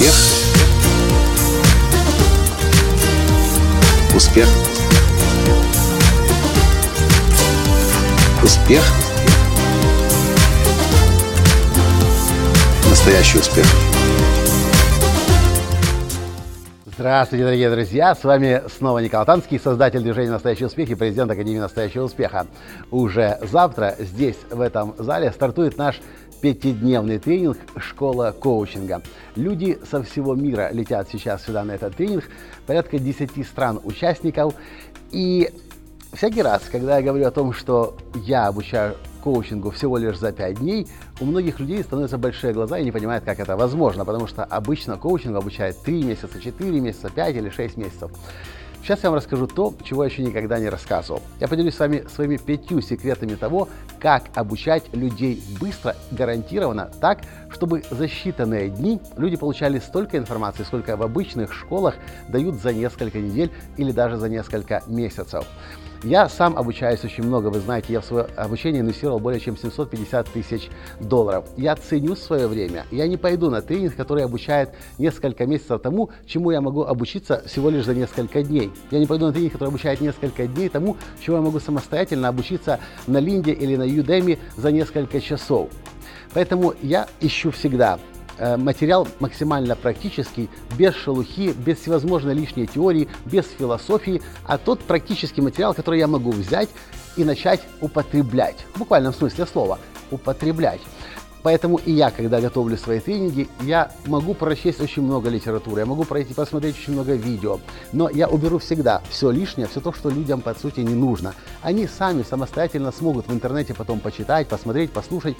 Успех. Успех. Успех. Настоящий успех. Здравствуйте, дорогие друзья! С вами снова Николай Танский, создатель движения «Настоящий успех» и президент Академии «Настоящего успеха». Уже завтра здесь, в этом зале, стартует наш пятидневный тренинг «Школа коучинга». Люди со всего мира летят сейчас сюда на этот тренинг, порядка 10 стран участников. И всякий раз, когда я говорю о том, что я обучаю коучингу всего лишь за 5 дней, у многих людей становятся большие глаза и не понимают, как это возможно, потому что обычно коучинг обучает 3 месяца, 4 месяца, 5 или 6 месяцев. Сейчас я вам расскажу то, чего я еще никогда не рассказывал. Я поделюсь с вами своими пятью секретами того, как обучать людей быстро, гарантированно, так, чтобы за считанные дни люди получали столько информации, сколько в обычных школах дают за несколько недель или даже за несколько месяцев. Я сам обучаюсь очень много, вы знаете, я в свое обучение инвестировал более чем 750 тысяч долларов. Я ценю свое время. Я не пойду на тренинг, который обучает несколько месяцев тому, чему я могу обучиться всего лишь за несколько дней. Я не пойду на тренинг, который обучает несколько дней тому, чему я могу самостоятельно обучиться на Линде или на Udemy за несколько часов. Поэтому я ищу всегда материал максимально практический, без шелухи, без всевозможной лишней теории, без философии, а тот практический материал, который я могу взять и начать употреблять. В буквальном смысле слова употреблять. Поэтому и я, когда готовлю свои тренинги, я могу прочесть очень много литературы, я могу пройти посмотреть очень много видео, но я уберу всегда все лишнее, все то, что людям по сути не нужно. Они сами самостоятельно смогут в интернете потом почитать, посмотреть, послушать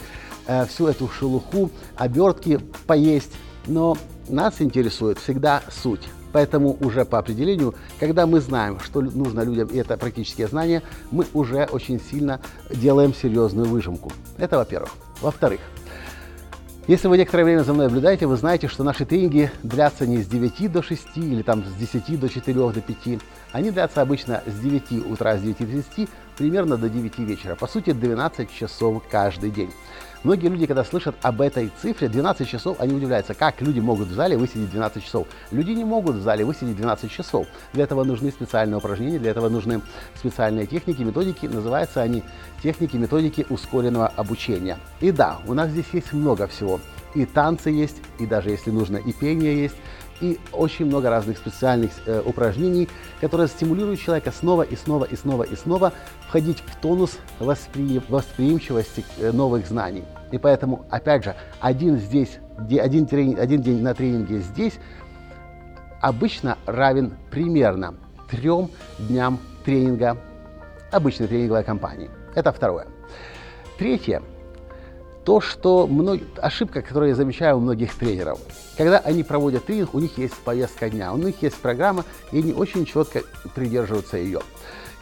э, всю эту шелуху, обертки поесть, но нас интересует всегда суть. Поэтому уже по определению, когда мы знаем, что нужно людям, и это практические знания, мы уже очень сильно делаем серьезную выжимку. Это во-первых. Во-вторых, если вы некоторое время за мной наблюдаете, вы знаете, что наши тренинги длятся не с 9 до 6 или там с 10 до 4 до 5. Они длятся обычно с 9 утра, с 9 до 10, примерно до 9 вечера. По сути, 12 часов каждый день. Многие люди, когда слышат об этой цифре, 12 часов, они удивляются, как люди могут в зале высидеть 12 часов. Люди не могут в зале высидеть 12 часов. Для этого нужны специальные упражнения, для этого нужны специальные техники, методики. Называются они техники, методики ускоренного обучения. И да, у нас здесь есть много всего. И танцы есть, и даже если нужно, и пение есть, и очень много разных специальных э, упражнений, которые стимулируют человека снова и снова и снова и снова входить в тонус воспри... восприимчивости э, новых знаний. И поэтому, опять же, один, здесь, один, тренинг, один день на тренинге здесь обычно равен примерно трем дням тренинга обычной тренинговой компании. Это второе. Третье то, что мног... ошибка, которую я замечаю у многих тренеров. Когда они проводят тренинг, у них есть повестка дня, у них есть программа, и они очень четко придерживаются ее.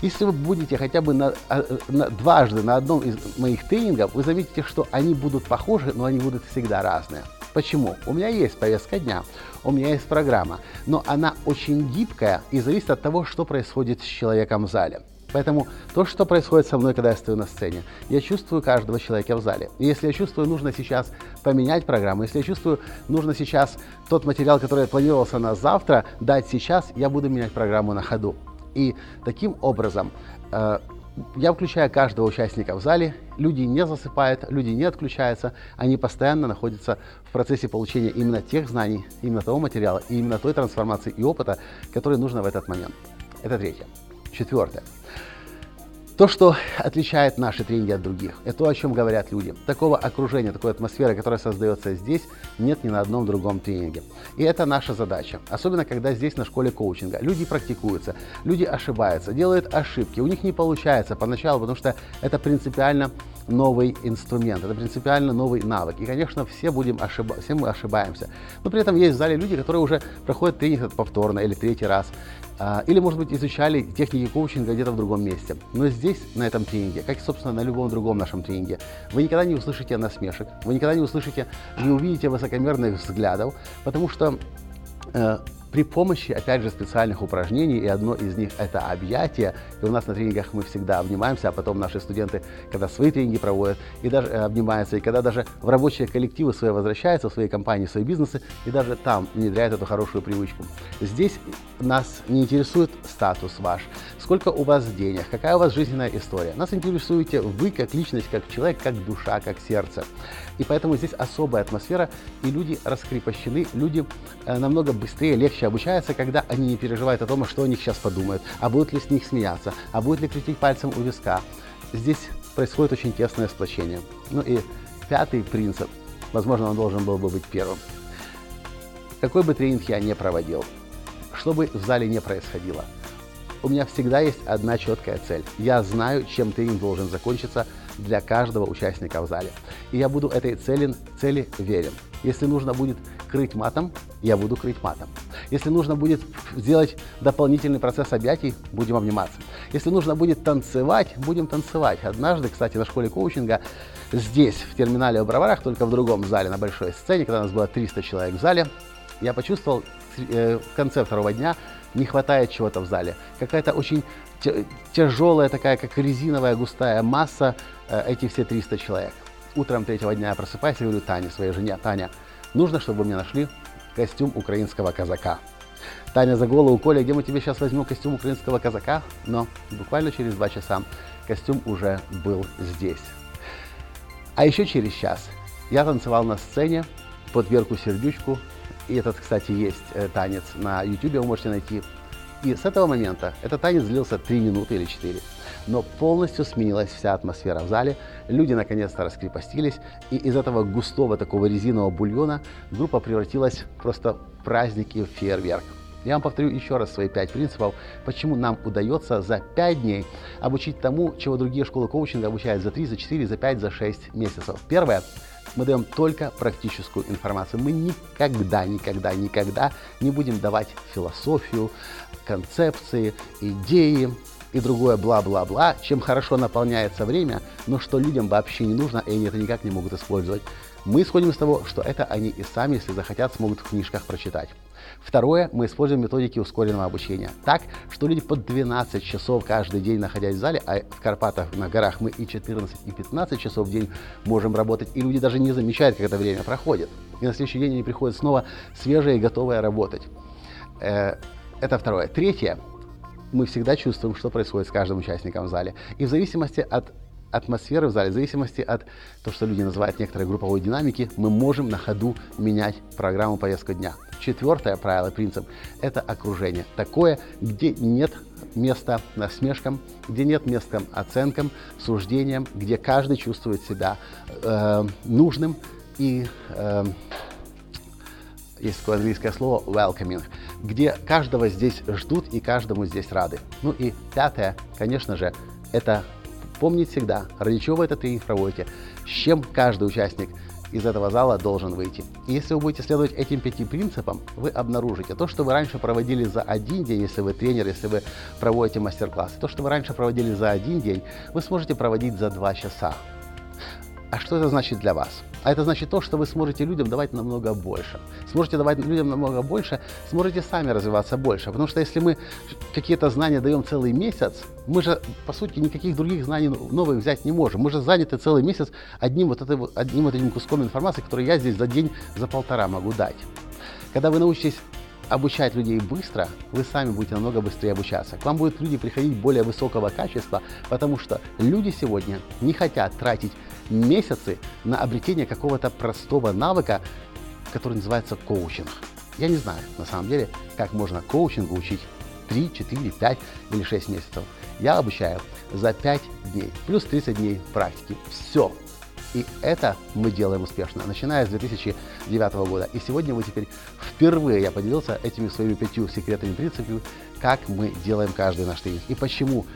Если вы будете хотя бы на, а, на, дважды на одном из моих тренингов, вы заметите, что они будут похожи, но они будут всегда разные. Почему? У меня есть повестка дня, у меня есть программа, но она очень гибкая и зависит от того, что происходит с человеком в зале. Поэтому то, что происходит со мной, когда я стою на сцене, я чувствую каждого человека в зале. И если я чувствую, нужно сейчас поменять программу, если я чувствую, нужно сейчас тот материал, который планировался на завтра, дать сейчас, я буду менять программу на ходу. И таким образом э, я включаю каждого участника в зале, люди не засыпают, люди не отключаются, они постоянно находятся в процессе получения именно тех знаний, именно того материала и именно той трансформации и опыта, который нужно в этот момент. Это третье. Четвертое. То, что отличает наши тренинги от других, это то, о чем говорят люди. Такого окружения, такой атмосферы, которая создается здесь, нет ни на одном другом тренинге. И это наша задача. Особенно, когда здесь на школе коучинга. Люди практикуются, люди ошибаются, делают ошибки. У них не получается поначалу, потому что это принципиально новый инструмент, это принципиально новый навык. И, конечно, все, будем ошиба... все мы ошибаемся. Но при этом есть в зале люди, которые уже проходят тренинг повторно или третий раз. А, или, может быть, изучали техники коучинга где-то в другом месте. Но здесь, на этом тренинге, как и, собственно, на любом другом нашем тренинге, вы никогда не услышите насмешек, вы никогда не услышите, не увидите высокомерных взглядов, потому что э, при помощи, опять же, специальных упражнений, и одно из них это объятие. И у нас на тренингах мы всегда обнимаемся, а потом наши студенты, когда свои тренинги проводят, и даже э, обнимаются, и когда даже в рабочие коллективы свои возвращаются, в свои компании, в свои бизнесы, и даже там внедряют эту хорошую привычку. Здесь нас не интересует статус ваш, сколько у вас денег, какая у вас жизненная история. Нас интересуете вы как личность, как человек, как душа, как сердце. И поэтому здесь особая атмосфера, и люди раскрепощены, люди э, намного быстрее, легче обучаются, когда они не переживают о том, что о них сейчас подумают, а будут ли с них смеяться, а будет ли крутить пальцем у виска. Здесь происходит очень тесное сплочение. Ну и пятый принцип, возможно, он должен был бы быть первым. Какой бы тренинг я не проводил, что бы в зале не происходило, у меня всегда есть одна четкая цель. Я знаю, чем тренинг должен закончиться для каждого участника в зале. И я буду этой цели, цели верен. Если нужно будет крыть матом, я буду крыть матом. Если нужно будет сделать дополнительный процесс объятий, будем обниматься. Если нужно будет танцевать, будем танцевать. Однажды, кстати, на школе коучинга здесь, в терминале в только в другом зале, на большой сцене, когда у нас было 300 человек в зале, я почувствовал в конце второго дня, не хватает чего-то в зале. Какая-то очень тяжелая такая, как резиновая густая масса, э, эти все 300 человек. Утром третьего дня я просыпаюсь и говорю Тане, своей жене, Таня, нужно, чтобы вы мне нашли костюм украинского казака. Таня за голову, Коля, где мы тебе сейчас возьмем костюм украинского казака? Но буквально через два часа костюм уже был здесь. А еще через час я танцевал на сцене под Верку Сердючку. И этот, кстати, есть э, танец на YouTube, вы можете найти. И с этого момента этот танец длился 3 минуты или 4 но полностью сменилась вся атмосфера в зале. Люди наконец-то раскрепостились, и из этого густого такого резинового бульона группа превратилась просто в праздник и в фейерверк. Я вам повторю еще раз свои пять принципов, почему нам удается за пять дней обучить тому, чего другие школы коучинга обучают за 3, за 4, за 5, за 6 месяцев. Первое. Мы даем только практическую информацию. Мы никогда, никогда, никогда не будем давать философию, концепции, идеи, и другое бла-бла-бла, чем хорошо наполняется время, но что людям вообще не нужно, и они это никак не могут использовать. Мы исходим из того, что это они и сами, если захотят, смогут в книжках прочитать. Второе, мы используем методики ускоренного обучения. Так, что люди по 12 часов каждый день находясь в зале, а в Карпатах, на горах мы и 14, и 15 часов в день можем работать, и люди даже не замечают, как это время проходит. И на следующий день они приходят снова свежие и готовые работать. Э, это второе. Третье, мы всегда чувствуем, что происходит с каждым участником в зале. И в зависимости от атмосферы в зале, в зависимости от того, что люди называют некоторой групповой динамики, мы можем на ходу менять программу повестку дня. Четвертое правило, принцип – это окружение. Такое, где нет места насмешкам, где нет места оценкам, суждениям, где каждый чувствует себя э, нужным и э, есть такое английское слово welcoming, где каждого здесь ждут и каждому здесь рады. Ну и пятое, конечно же, это помнить всегда, ради чего вы этот тренинг проводите, с чем каждый участник из этого зала должен выйти. И если вы будете следовать этим пяти принципам, вы обнаружите то, что вы раньше проводили за один день, если вы тренер, если вы проводите мастер-класс, то, что вы раньше проводили за один день, вы сможете проводить за два часа. А что это значит для вас? А это значит то, что вы сможете людям давать намного больше. Сможете давать людям намного больше, сможете сами развиваться больше. Потому что если мы какие-то знания даем целый месяц, мы же, по сути, никаких других знаний новых взять не можем. Мы же заняты целый месяц одним вот, этим, одним вот этим куском информации, который я здесь за день, за полтора могу дать. Когда вы научитесь обучать людей быстро, вы сами будете намного быстрее обучаться. К вам будут люди приходить более высокого качества, потому что люди сегодня не хотят тратить месяцы на обретение какого-то простого навыка, который называется коучинг. Я не знаю, на самом деле, как можно коучингу учить 3, 4, 5 или 6 месяцев. Я обучаю за 5 дней, плюс 30 дней практики. Все. И это мы делаем успешно, начиная с 2009 года. И сегодня мы теперь впервые я поделился этими своими пятью секретами принципами, как мы делаем каждый наш тренинг. И почему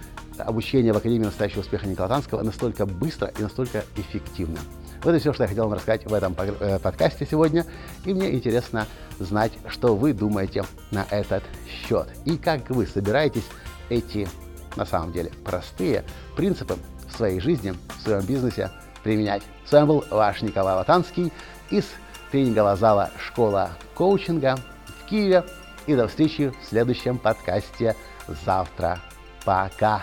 обучение в Академии настоящего успеха Никола Танского настолько быстро и настолько эффективно. Вот и все, что я хотел вам рассказать в этом э, подкасте сегодня. И мне интересно знать, что вы думаете на этот счет. И как вы собираетесь эти, на самом деле, простые принципы в своей жизни, в своем бизнесе применять. С вами был ваш Николай Латанский из тренингового зала «Школа коучинга» в Киеве. и до встречи в следующем подкасте завтра. Пока.